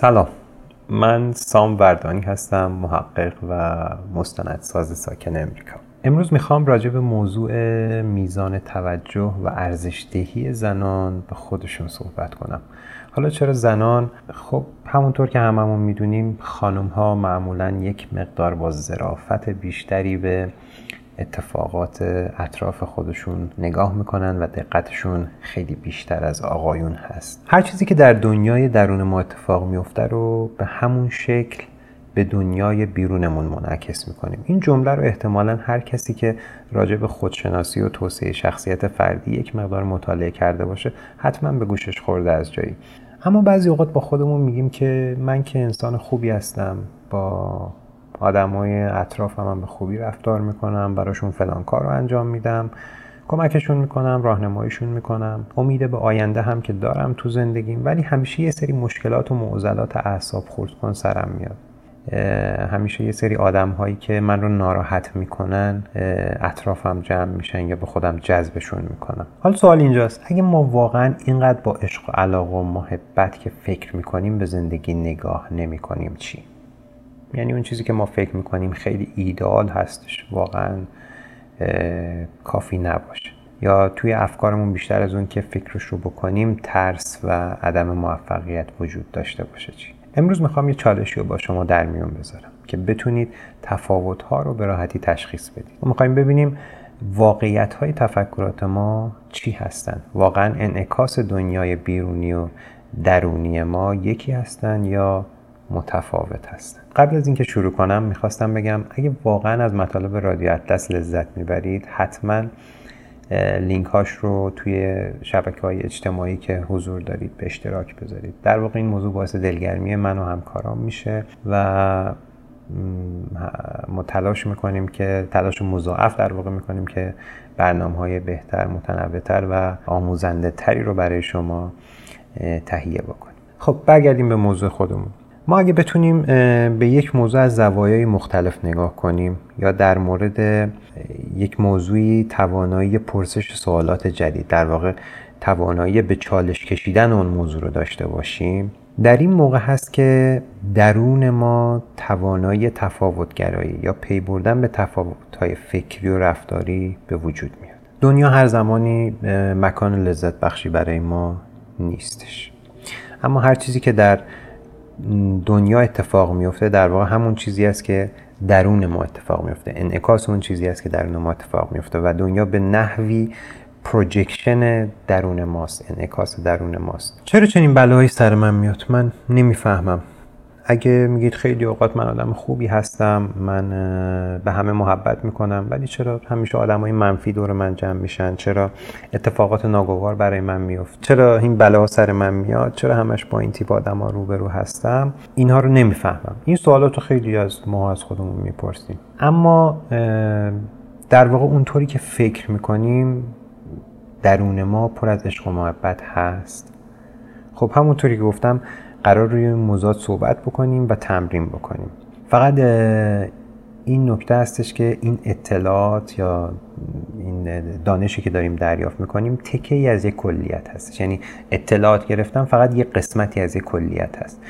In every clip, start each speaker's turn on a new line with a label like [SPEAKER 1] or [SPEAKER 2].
[SPEAKER 1] سلام. من سام وردانی هستم محقق و مستندساز ساکن امریکا. امروز می‌خوام راجع به موضوع میزان توجه و ارزشدهی زنان به خودشون صحبت کنم. حالا چرا زنان؟ خب همونطور که هممون می‌دونیم خانم ها معمولا یک مقدار با ظرافت بیشتری به اتفاقات اطراف خودشون نگاه می‌کنن و دقتشون خیلی بیشتر از آقایون هست. هر چیزی که در دنیای درون ما اتفاق میفته رو به همون شکل به دنیای بیرونمون منعکس می‌کنیم. این جمله رو احتمالا هر کسی که راجع به خودشناسی و توسعه شخصیت فردی یک مقدار مطالعه کرده باشه حتما به گوشش خورده از جایی. اما بعضی اوقات با خودمون میگیم که من که انسان خوبی هستم با آدمای اطرافم هم به خوبی رفتار می‌کنم براشون فلان کار رو انجام میدم کمکشون می‌کنم راهنماییشون می‌کنم. امید به آینده هم که دارم تو زندگیم ولی همیشه یه سری مشکلات و معضلات اعصاب خورد کن سرم میاد. همیشه یه سری آدم هایی که من رو ناراحت می‌کنن اطرافم جمع میشن یا به خودم جذبشون می‌کنم. حال سوال اینجاست اگه ما واقعا اینقدر با عشق و علاقه و محبت که فکر می‌کنیم به زندگی نگاه نمی‌کنیم چی؟ یعنی اون چیزی که ما فکر می‌کنیم خیلی ایدال هستش واقعا کافی نباشه. یا توی افکارمون بیشتر از اون که فکرش رو بکنیم ترس و عدم موفقیت وجود داشته باشه چی؟ امروز می‌خوام یه چالشی رو با شما در میون بذارم که بتونید تفاوت ها رو به راحتی تشخیص بدید. ما می‌خوایم ببینیم واقعیت های تفکرات ما چی هستند واقعا انعکاس دنیای بیرونی و درونی ما یکی هستند یا متفاوت هستن؟ قبل از اینکه شروع کنم می‌خواستم بگم اگه واقعا از مطالب رادیو اطلس لذت می‌برید حتما لینک هاش رو توی شبکه های اجتماعی که حضور دارید به اشتراک بذارید. در واقع این موضوع باعث دلگرمی من و همکارام میشه و ما تلاش می‌کنیم که تلاش مضاعف در واقع می‌کنیم که برنامه های بهتر متنوعتر و آموزنده تری رو برای شما تهیه بکنیم. خب برگردیم به موضوع خودمون. ما اگه بتونیم به یک موضوع از زوایای مختلف نگاه کنیم یا در مورد یک موضوعی توانایی پرسش سوالات جدید در واقع توانایی به چالش کشیدن اون موضوع رو داشته باشیم در این موقع هست که درون ما توانایی تفاوتگرایی یا پی بردن به تفاوتهای فکری و رفتاری به وجود میاد. دنیا هر زمانی مکان لذت بخشی برای ما نیستش. اما هر چیزی که در دنیا اتفاق میفته در واقع همون چیزی است که درون ما اتفاق میفته. انعکاس اون چیزی است که درون ما اتفاق میفته و دنیا به نحوی projection درون ماست انعکاس درون ماست. چرا چنین بلایی سر من میاد؟ من نمی‌فهمم. اگه میگید خیلی اوقات من آدم خوبی هستم من به همه محبت می‌کنم ولی چرا همیشه آدم های منفی دور من جمع میشن؟ چرا اتفاقات ناگوار برای من میفت چرا این بلا سر من میاد؟ چرا همش با این تیپ آدم ها روبرو هستم؟ اینها رو نمی‌فهمم. این سوالات رو خیلی از ما از خودمون می‌پرسیم. اما در واقع اونطوری که فکر می‌کنیم درون ما پر از عشق و محبت هست. خب همونطوری که گفتم قرار روی موضوعات صحبت بکنیم و تمرین بکنیم. فقط این نکته هستش که این اطلاعات یا این دانشی که داریم دریافت می‌کنیم تکه از یک کلیت هستش. یعنی اطلاعات گرفتن فقط یک قسمتی از یک کلیت هست.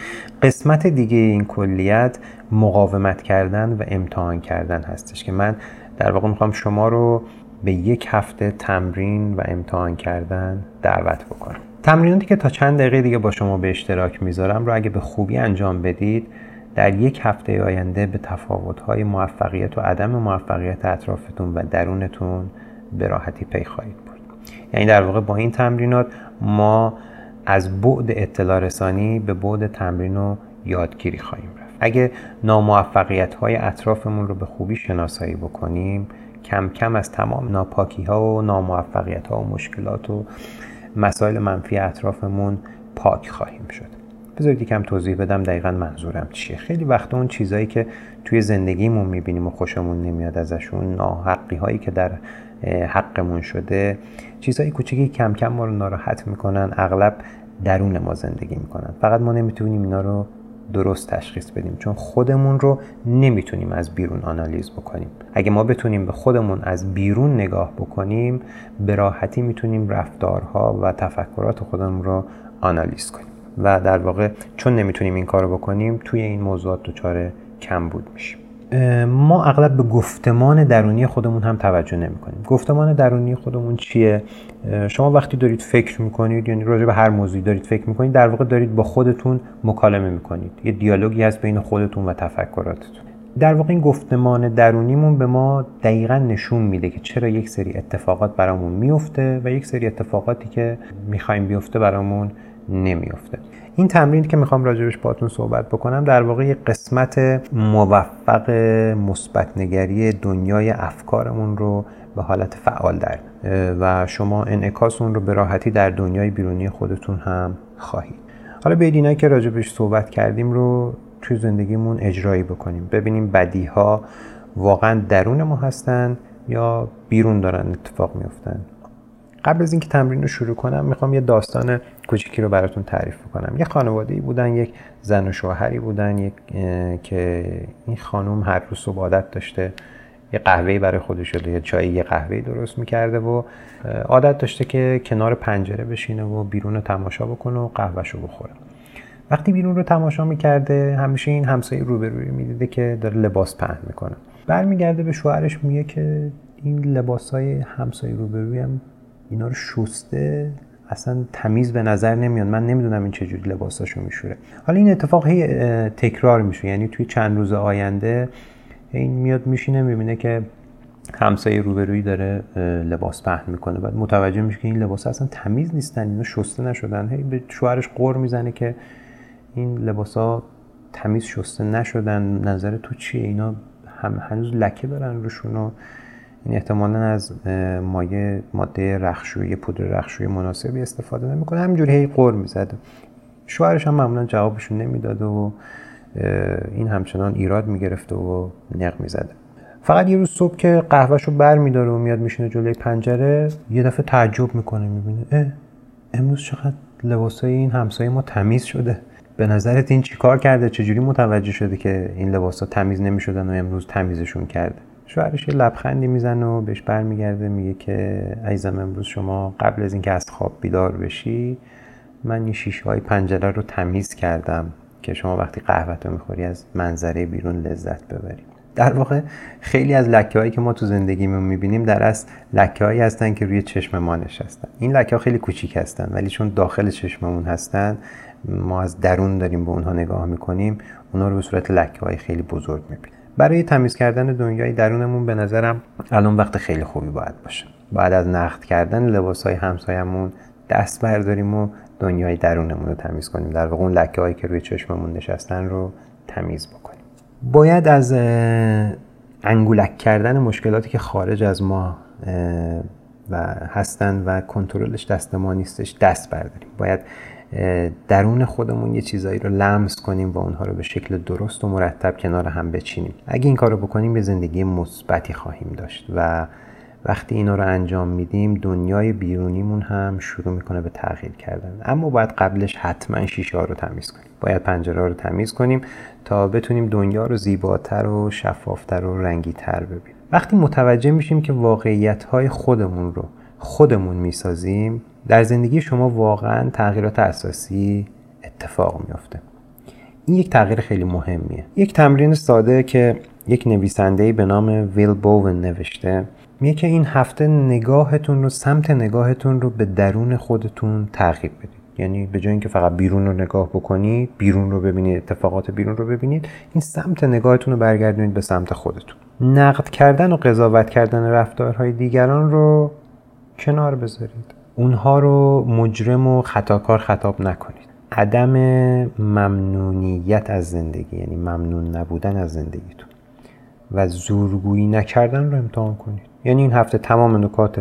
[SPEAKER 1] قسمت دیگه این کلیت مقاومت کردن و امتحان کردن هستش که من در واقع می‌خوام شما رو به یک هفته تمرین و امتحان کردن دعوت بکنم. تمریناتی که تا چند دقیقه دیگه با شما به اشتراک می‌ذارم رو اگه به خوبی انجام بدید در یک هفته آینده به تفاوت‌های موفقیت و عدم موفقیت اطرافتون و درونتون به راحتی پی خواهید برد. یعنی در واقع با این تمرینات ما از بعد اطلاع رسانی به بعد تمرین و یادگیری خواهیم رفت. اگه ناموفقیت های اطرافمون رو به خوبی شناسایی بکنیم کم کم از تمام ناپاکی ها و ناموفقیت ها و مشکلات و مسائل منفی اطرافمون پاک خواهیم شد. بذارید یکم توضیح بدم دقیقا منظورم چیه. خیلی وقت اون چیزهایی که توی زندگیمون می‌بینیم و خوشمون نمیاد ازشون ناحقی هایی که در حقمون شده چیزهای کوچیکی کم کم ما رو ناراحت می‌کنن اغلب درون ما زندگی می‌کنن. فقط ما نمی‌تونیم اینا رو درست تشخیص بدیم چون خودمون رو نمی‌تونیم از بیرون آنالیز بکنیم. اگه ما بتونیم به خودمون از بیرون نگاه بکنیم به راحتی می‌تونیم رفتارها و تفکرات خودمون رو آنالیز کنیم. و در واقع چون نمی‌تونیم این کار بکنیم توی این موضوعات دچار کم بود میشیم. ما اغلب به گفتمان درونی خودمون هم توجه نمی کنیم گفتمان درونی خودمون چیه؟ شما وقتی دارید فکر می‌کنید یعنی راجع به هر موضوعی دارید فکر می‌کنید در واقع دارید با خودتون مکالمه می‌کنید. یه دیالوگی هست بین خودتون و تفکراتتون. در واقع این گفتمان درونیمون به ما دقیقا نشون میده که چرا یک سری اتفاقات برامون میفته و یک سری اتفاقاتی که می‌خوایم بیفته برامون نمیفته این تمرین که می‌خوام راجبش باتون صحبت بکنم در واقع یک قسمت موفق مثبت نگری دنیای افکارمون رو به حالت فعال در و شما انعکاس اون رو به راحتی در دنیای بیرونی خودتون هم خواهید. حالا بیاید اینایی که راجبش صحبت کردیم رو توی زندگیمون اجرایی بکنیم. ببینیم بدی ها واقعا درون ما هستن یا بیرون دارن اتفاق میفتن قبل از اینکه تمرین رو شروع کنم می‌خوام یه داستان کوچیکی رو براتون تعریف کنم یه خانواده ای بودن یک زن و شوهری بودن یک که این خانم هر روز صبح عادت داشته یه قهوه‌ای برای خودش یه چای یه قهوه‌ای درست می‌کرده و عادت داشته که کنار پنجره بشینه و بیرون رو تماشا بکنه و قهوهش رو بخوره. وقتی بیرون رو تماشا می‌کرده همیشه این همسایه روبروی می‌دیده که داره لباس پهن می‌کنه. برمیگرده به شوهرش میگه که این لباس های همسایه روبروی هم اینا رو شسته اصلا تمیز به نظر نمیاد. من نمی‌دونم این چجوری لباساشو میشوره. حالا این اتفاق هی تکرار میشه. یعنی توی چند روز آینده این میاد میشینه می‌بینه که همسایه روبرویی داره لباس پهن می‌کنه. بعد متوجه میشه که این لباس اصلا تمیز نیستن اینا شسته نشدن. هی به شوهرش قور می‌زنه که این لباس تمیز شسته نشدن. نظر تو چیه؟ اینا هم هنوز لکه دارن روشون این احتمالا از مایه ماده رخشویی پودر رخشویی مناسبی استفاده نمی‌کنه. همینجوری هی قور می‌زد شوهرش هم معمولا جوابشون نمی‌داد و این همچنان ایراد می‌گرفته و نق می‌زده. فقط یه روز صبح که قهوهش رو بر میداره و میاد میشینه جلوی پنجره یه دفعه تعجب می‌کنه می‌بینه اه امروز چقدر لباسای این همسایه ما تمیز شده. به نظرت این چیکار کرده؟ چجوری متوجه شده که این لباسا تمیز نمی‌شدن و امروز تمیزشون کرده؟ شوهرش یه لبخندی می‌زنه و بهش برمیگرده میگه که عزیزم امروز شما قبل از اینکه از خواب بیدار بشی من این شیشه های پنجره رو تمیز کردم که شما وقتی قهوت رو می‌خوری از منظره بیرون لذت ببری در واقع خیلی از لکه هایی که ما تو زندگیمون می‌بینیم در اصل لکه هایی هستن که روی چشم ما نشستن. این لکه ها خیلی کوچیک هستن ولی چون داخل چشممون هستن ما از درون داریم به اونها نگاه می‌کنیم اونها رو به صورت لکه های خیلی بزرگ می‌بینیم. برای تمیز کردن دنیای درونمون به نظرم الان وقت خیلی خوبی باید باشه. بعد از نقد کردن لباس های همسایمون دست برداریم و دنیای درونمون رو تمیز کنیم. در واقع اون لکه هایی که روی چشممون نشستن رو تمیز بکنیم. باید از انگولک کردن مشکلاتی که خارج از ما و هستن و کنترلش دست ما نیستش دست برداریم. باید درون خودمون یه چیزایی رو لمس کنیم و اونها رو به شکل درست و مرتب کنار هم بچینیم. اگه این کار رو بکنیم به زندگی مثبتی خواهیم داشت و وقتی اینا رو انجام میدیم دنیای بیرونیمون هم شروع می‌کنه به تغییر کردن. اما باید قبلش حتما شیشه ها رو تمیز کنیم. باید پنجره رو تمیز کنیم تا بتونیم دنیا رو زیباتر و شفافتر و رنگیتر ببینیم. وقتی متوجه میشیم که واقعیت های خودمون رو خودمون می‌سازیم در زندگی شما واقعا تغییرات اساسی اتفاق میافته. این یک تغییر خیلی مهمیه. یک تمرین ساده که یک نویسنده به نام ویل بوون نوشته میگه که این هفته نگاهتون رو سمت نگاهتون رو به درون خودتون تغییر بدید. یعنی به جای اینکه فقط بیرون رو نگاه بکنید بیرون رو ببینید اتفاقات بیرون رو ببینید این سمت نگاهتون رو برگردونید به سمت خودتون. نقد کردن و قضاوت کردن رفتارهای دیگران رو کنار بذارید. اونها رو مجرم و خطاکار خطاب نکنید. عدم ممنونیت از زندگی یعنی ممنون نبودن از زندگیتون و زورگویی نکردن رو امتحان کنید. یعنی این هفته تمام نکات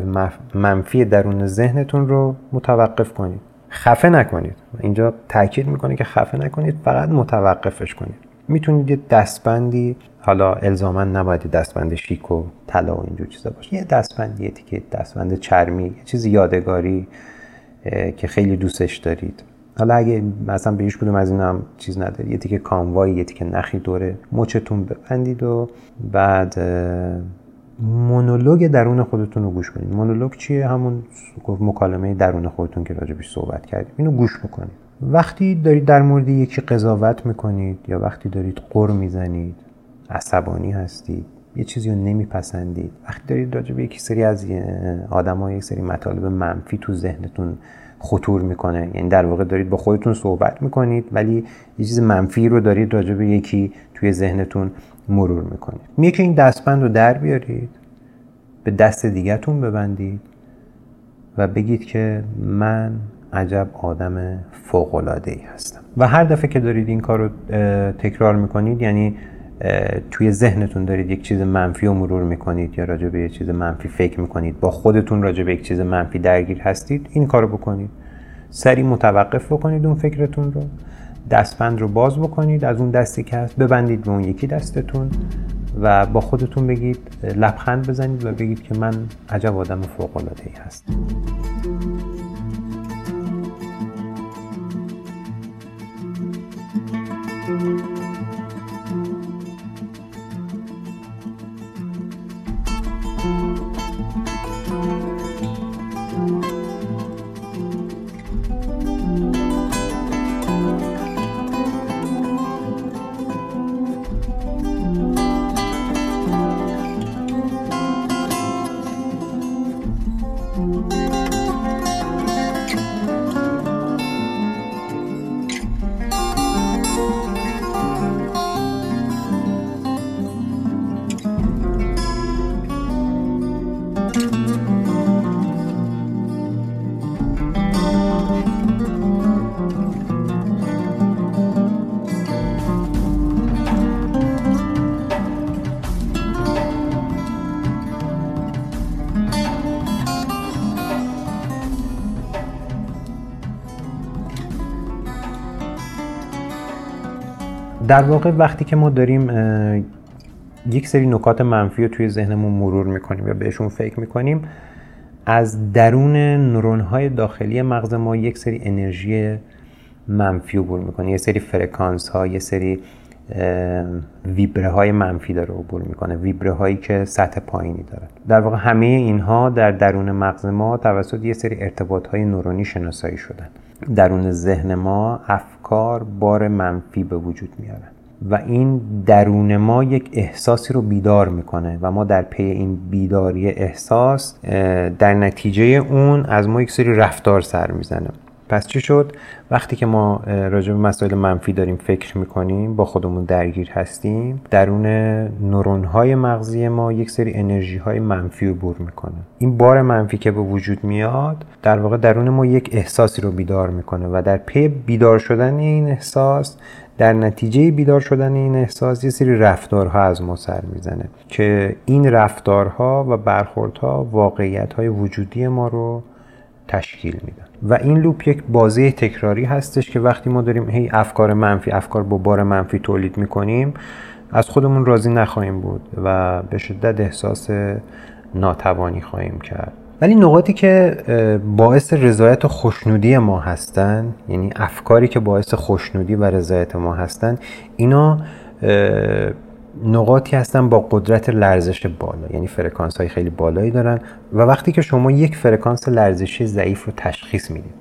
[SPEAKER 1] منفی درون ذهنتون رو متوقف کنید. خفه نکنید. اینجا تاکید می‌کنه که خفه نکنید فقط متوقفش کنید. می‌تونید یه دستبندی حالا الزاما نباید دستبند شیک و طلا و اینجور چیزا باشه. یه دستبند یه تیکه دستبند چرمی یه چیز یادگاری که خیلی دوستش دارید. حالا اگه مثلا به هیچ کدوم از این هم چیز نداری یه تیکه کاموایی یه تیکه نخی دوره مچتون ببندید و بعد مونولوگ درون خودتون رو گوش کنید. مونولوگ چیه؟ همون مکالمه درون خودتون که راجبش صحبت کردیم. اینو گوش بکنید. وقتی دارید در مورد یکی قضاوت می‌کنید یا وقتی دارید قر می‌زنید عصبانی هستید یه چیزی رو نمیپسندید. وقتی دارید راجع به یکی سری از آدم یک سری مطالب منفی تو ذهنتون خطور می‌کنه. یعنی در واقع دارید با خودتون صحبت می‌کنید ولی یه چیز منفی رو دارید راجع به یکی توی ذهنتون مرور می‌کنید. میگه که این دستبند رو در بیارید به دست دیگهتون ببندید و بگید که من عجب آدم فوقلاده ای هستم. و هر دفعه که دارید این کار رو تکرار می‌کنید یعنی توی ذهنتون دارید یک چیز منفی رو مرور می‌کنید یا راجع به یک چیز منفی فکر می‌کنید با خودتون راجع به یک چیز منفی درگیر هستید این کارو بکنید. سری متوقف بکنید اون فکرتون رو دستبند رو باز بکنید از اون دستی که هست ببندید به اون یکی دستتون و با خودتون بگید لبخند بزنید و بگید که من عجب آدم فوق العاده ای هستم. در واقع وقتی که ما داریم یک سری نکات منفی رو توی ذهنمون مرور می‌کنیم یا بهشون فکر می‌کنیم از درون نورون های داخلی مغز ما یک سری انرژی منفی عبور می‌کنه. یه سری فرکانس ها یه سری ویبره های منفی داره عبور می‌کنه. ویبره هایی که سطح پایینی داره در واقع همه اینها در درون مغز ما توسط یه سری ارتباط های نورونی شناسایی شدن. درون ذهن ما افکار بار منفی به وجود میارن. و این درون ما یک احساسی رو بیدار می‌کنه و ما در پی این بیداری احساس در نتیجه اون از ما یک سری رفتار سر می‌زنه. پس چی شد؟ وقتی که ما راجع به مسائل منفی داریم فکر می‌کنیم با خودمون درگیر هستیم درون نورون های مغزی ما یک سری انرژی های منفی بر می‌کنه. این بار منفی که به وجود میاد در واقع درون ما یک احساسی رو بیدار می‌کنه و در پی بیدار شدن این احساس در نتیجه بیدار شدن این احساس یه سری رفتارها از ما سر می‌زنه که این رفتارها و برخوردها واقعیت های وجودی ما رو تشکیل میدن. و این لوپ یک بازی تکراری هستش که وقتی ما داریم هی افکار منفی افکار با بار منفی تولید می‌کنیم از خودمون راضی نخواهیم بود و به شدت احساس ناتوانی خواهیم کرد. ولی نقاطی که باعث رضایت و خوشنودی ما هستن یعنی افکاری که باعث خوشنودی و رضایت ما هستن اینا نقاطی هستن با قدرت لرزش بالا یعنی فرکانس های خیلی بالایی دارن و وقتی که شما یک فرکانس لرزشی ضعیف رو تشخیص می‌دید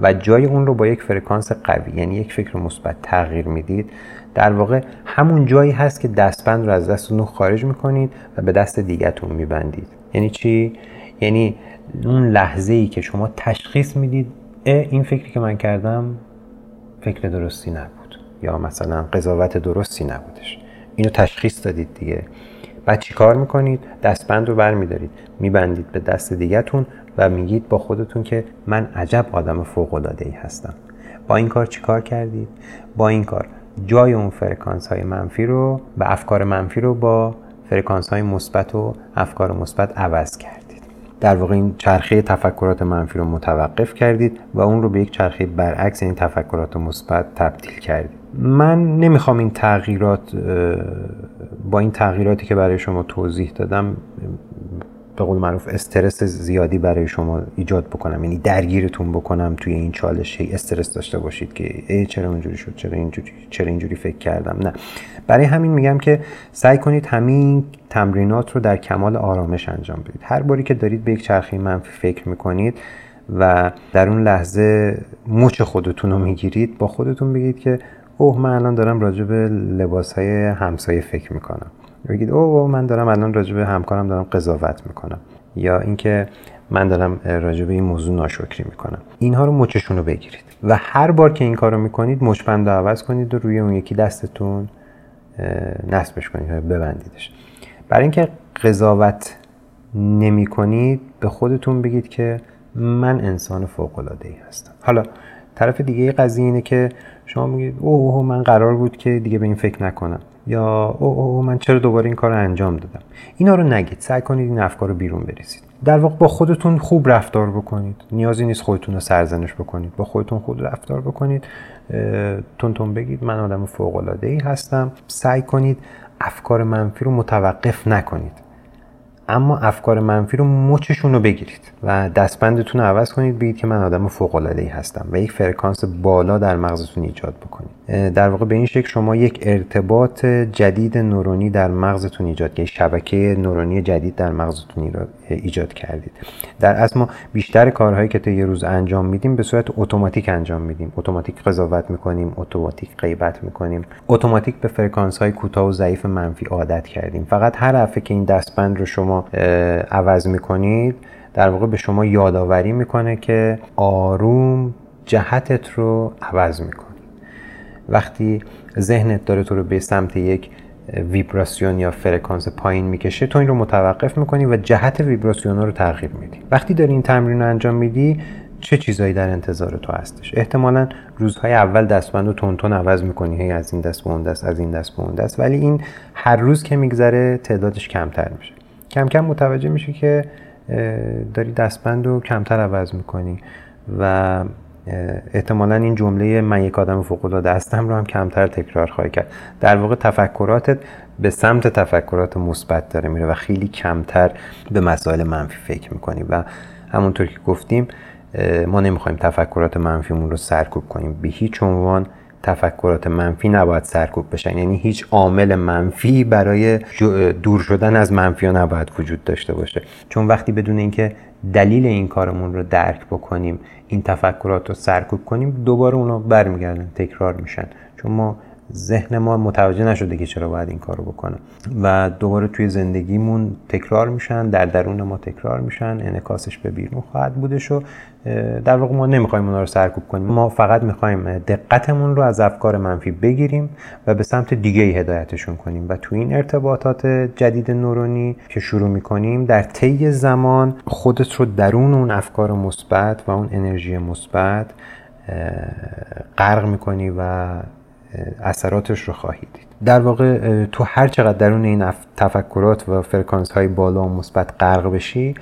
[SPEAKER 1] و جای اون رو با یک فرکانس قوی یعنی یک فکر مثبت تغییر می‌دید در واقع همون جایی هست که دستبند رو از دستتون خارج می‌کنید و به دست دیگهتون میبندید. یعنی چی؟ یعنی اون لحظه ای که شما تشخیص می‌دید این فکری که من کردم فکر درستی نبود یا مثلا قضاوت درستی نبودش. اینو تشخیص دادید دیگه. بعد چی کار می‌کنید؟ دستبند رو برمیدارید. میبندید به دست دیگهتون و میگید با خودتون که من عجب آدم فوق العاده ای هستم. با این کار چیکار کردید؟ با این کار جای اون فرکانس های منفی رو به افکار منفی رو با فرکانس های مثبت و افکار مثبت عوض کردید. در واقع این چرخه تفکرات منفی رو متوقف کردید و اون رو به یک چرخه برعکس این تفکرات مثبت تبدیل کردید. من نمی‌خوام این تغییرات با این تغییراتی که برای شما توضیح دادم به قول معروف استرس زیادی برای شما ایجاد بکنم. یعنی درگیرتون بکنم توی این چالش. هی استرس داشته باشید که ای چرا اینجوری شد؟ چرا اینجوری چرا اینجوری فکر کردم؟ نه. برای همین میگم که سعی کنید همین تمرینات رو در کمال آرامش انجام بدید. هر باری که دارید به یک چرخه منفی فکر می‌کنید و در اون لحظه مچ خودتون رو می‌گیرید با خودتون بگید که اوه من الان دارم راجع به لباس های همسایه فکر می‌کنم. بگید او من دارم الان راجع به همکارم دارم قضاوت می‌کنم. یا اینکه من دارم راجع به این موضوع ناشکری می‌کنم. اینها رو مچشون رو بگیرید. و هر بار که این کار رو می‌کنید مچبند رو عوض کنید و روی اون یکی دستتون نصبش کنید ببندیدش. برای اینکه قضاوت نمی کنید به خودتون بگید که من انسان فوق العاده ای هستم. حالا طرف دیگه قضیه اینه که شما میگید اوه من قرار بود که دیگه به این فکر نکنم. یا او, او من چرا دوباره این کار انجام دادم؟ اینا رو نگید سعی کنید این افکار رو بیرون بریزید در واقع با خودتون خوب رفتار بکنید. نیازی نیست خودتون رو سرزنش بکنید. با خودتون خود رفتار بکنید. تون بگید من آدم فوق العاده ای هستم. سعی کنید افکار منفی رو متوقف نکنید. اما افکار منفی رو مچشون رو بگیرید و دستبندتون رو عوض کنید بگید که من آدم فوق العاده ای هستم و یک فرکانس بالا در مغزتون ایجاد بکنید. در واقع به این شکل شما یک ارتباط جدید نورونی در مغزتون ایجاد کردید. شبکه نورونی جدید در مغزتون ایجاد کردید. در اصل ما بیشتر کارهایی که تا یه روز انجام میدیم به صورت اتوماتیک انجام میدیم. اتوماتیک قضاوت می‌کنیم اتوماتیک غیبت می‌کنیم. اتوماتیک به فرکانس های کوتاه و ضعیف منفی عادت کردیم. فقط هر دفعه که این دستبند رو شما عوض می‌کنید در واقع به شما یادآوری می‌کنه که آروم جهتت رو عوض می‌کنی وقتی ذهنت داره تو رو به سمت یک ویبراسیون یا فرکانس پایین می‌کشه تو این رو متوقف می‌کنی و جهت ویبراسیون رو تغییر میدی. وقتی داری این تمرین رو انجام میدی چه چیزایی در انتظار تو هستش؟ احتمالا روزهای اول دستبند رو تون تون عوض می‌کنی هی از این دست به اون دست از این دست به اون دست ولی این هر روز که میگذره تعدادش کمتر میشه. کم کم متوجه میشه که داری دستبند رو کمتر عوض می‌کنی و احتمالا این جمله من یک آدم فوق العاده هستم رو هم کمتر تکرار خواهی کرد. در واقع تفکراتت به سمت تفکرات مثبت داره میره و خیلی کمتر به مسائل منفی فکر می‌کنی. و همونطور که گفتیم ما نمی‌خوایم تفکرات منفیمون رو سرکوب کنیم. به هیچ عنوان تفکرات منفی نباید سرکوب بشن. یعنی هیچ عامل منفی برای دور شدن از منفی ها نباید وجود داشته باشه. چون وقتی بدون اینکه دلیل این کارمون رو درک بکنیم این تفکرات رو سرکوب کنیم دوباره اونا برمیگردن تکرار میشن. چون ما ذهن ما متوجه نشده که چرا باید این کار رو بکنه. و دوباره توی زندگیمون تکرار میشن در درون ما تکرار میشن انعکاسش به بیرون خواهد بودش و در واقع ما نمی‌خوایم اونا رو سرکوب کنیم. ما فقط می‌خوایم دقتمون رو از افکار منفی بگیریم و به سمت دیگه ای هدایتشون کنیم. و تو این ارتباطات جدید نورونی که شروع می‌کنیم در طی زمان خودت رو درون اون افکار مثبت و اون انرژی مثبت غرق می‌کنی و اثراتش رو خواهید دید. در واقع تو هر چقدر درون این تفکرات و فرکانس های بالا و مثبت غرق بشی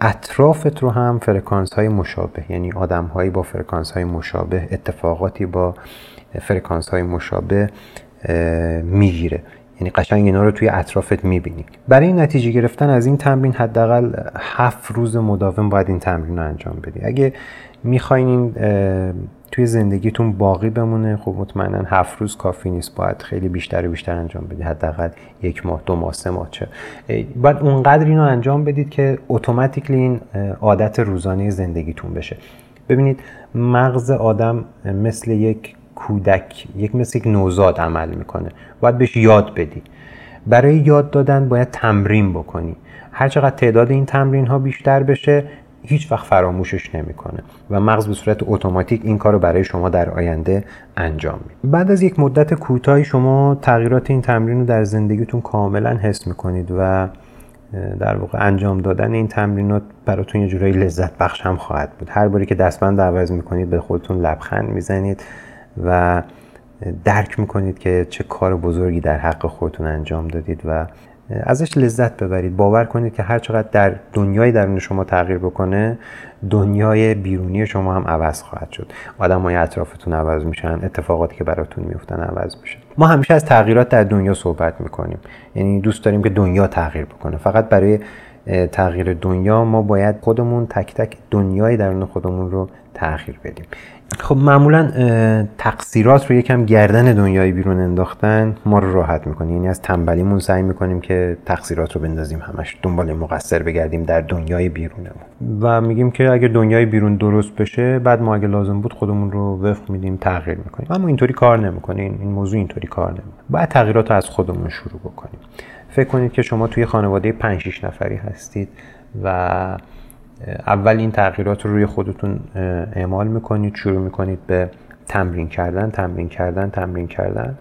[SPEAKER 1] اطرافت رو هم فرکانس های مشابه یعنی آدم هایی با فرکانس های مشابه اتفاقاتی با فرکانس های مشابه می‌گیره. یعنی قشنگ اینا رو توی اطرافت می‌بینی. برای نتیجه گرفتن از این تمرین حداقل هفت روز مداوم باید این تمرین رو انجام بدی. اگه می‌خواین توی زندگیتون باقی بمونه؟ خب مطمئنا هفت روز کافی نیست باید خیلی بیشتر و بیشتر انجام بدید حداقل یک ماه دو ماه سه ماه چه. باید اونقدر اینو انجام بدید که اتوماتیکلی این عادت روزانه زندگیتون بشه. ببینید مغز آدم مثل یک کودک یک مثل یک نوزاد عمل می‌کنه. باید بهش یاد بدی. برای یاد دادن باید تمرین بکنی. هرچقدر تعداد این تمرین ها بیشتر بشه هیچ وقت فراموشش نمی‌کنه. و مغز به صورت اتوماتیک این کار رو برای شما در آینده انجام میده. بعد از یک مدت کوتاهی شما تغییرات این تمرین رو در زندگیتون کاملا حس می‌کنید و در واقع انجام دادن این تمرینات براتون یه جورایی لذت بخش هم خواهد بود. هر باری که دستبند عوض می‌کنید به خودتون لبخند می‌زنید و درک می‌کنید که چه کار بزرگی در حق خودتون انجام دادید و ازش لذت ببرید. باور کنید که هر چقدر در دنیای درون شما تغییر بکنه دنیای بیرونی شما هم عوض خواهد شد. آدم های اطرافتون عوض میشن اتفاقاتی که براتون میفتن عوض میشن ما همیشه از تغییرات در دنیا صحبت می‌کنیم. یعنی دوست داریم که دنیا تغییر بکنه. فقط برای تغییر دنیا ما باید خودمون تک تک دنیای درون خودمون رو تغییر بدیم. خب معمولا تقصیرات رو یکم گردن دنیای بیرون انداختن ما رو راحت می‌کنه. یعنی از تنبلیمون سعی می‌کنیم که تقصیرات رو بندازیم همش دنبال مقصر بگردیم در دنیای بیرونمون. و میگیم که اگه دنیای بیرون درست بشه بعد ما اگه لازم بود خودمون رو وفق میدیم تغییر می‌کنیم. اما اینطوری کار نمی‌کنه. این موضوع اینطوری کار نمی‌کنه. باید تغییرات رو از خودمون شروع بکنیم. فکر کنید که شما توی خانواده 5 6 نفری هستید و اول این تغییرات رو روی خودتون اعمال می‌کنید شروع می‌کنید به تمرین کردن تمرین کردن تمرین کردن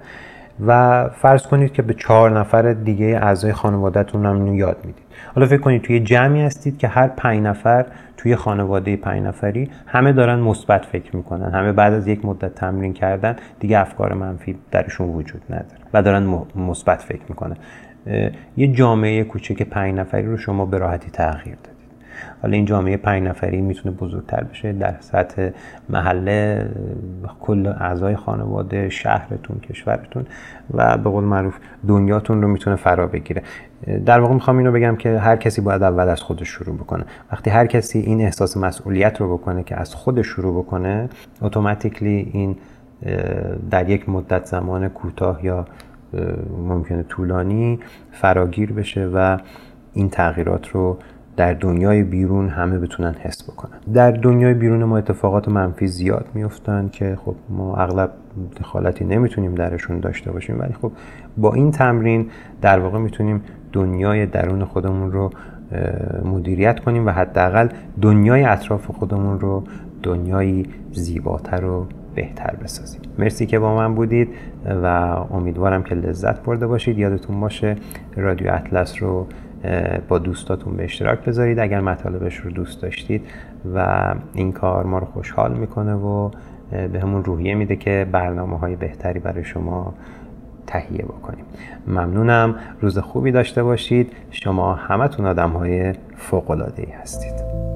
[SPEAKER 1] و فرض کنید که به چهار نفر دیگه اعضای خانوادهتون هم یاد می‌دید. حالا فکر کنید توی جمعی هستید که هر پنج نفر توی خانواده پنج نفری همه دارن مثبت فکر می‌کنن. همه بعد از یک مدت تمرین کردن دیگه افکار منفی درشون وجود نداره و دارن مثبت فکر می‌کنن. یه جامعه کوچک پنج نفری رو شما به راحتی تغییر دادید. حالا این جامعه پنج نفری می‌تونه بزرگتر بشه در سطح محله کل اعضای خانواده شهرتون کشورتون و به قول معروف دنیاتون رو می‌تونه فرا بگیره. در واقع می‌خوام اینو بگم که هر کسی باید اول از خودش شروع بکنه. وقتی هر کسی این احساس مسئولیت رو بکنه که از خودش شروع بکنه اتوماتیکلی این در یک مدت زمان کوتاه یا ممکنه طولانی فراگیر بشه و این تغییرات رو در دنیای بیرون همه بتونن حس بکنن. در دنیای بیرون ما اتفاقات منفی زیاد میفتن که خب ما اغلب دخالتی نمی‌تونیم درشون داشته باشیم. ولی خب با این تمرین در واقع می‌تونیم دنیای درون خودمون رو مدیریت کنیم و حداقل دنیای اطراف خودمون رو دنیایی زیباتر و بهتر بسازیم. مرسی که با من بودید و امیدوارم که لذت برده باشید. یادتون باشه رادیو اطلس رو با دوستاتون به اشتراک بذارید. اگر مطالبش رو دوست داشتید و این کار ما رو خوشحال می‌کنه و به همون روحیه میده که برنامه های بهتری برای شما تهیه بکنیم. ممنونم. روز خوبی داشته باشید. شما همتون آدم های ای هستید.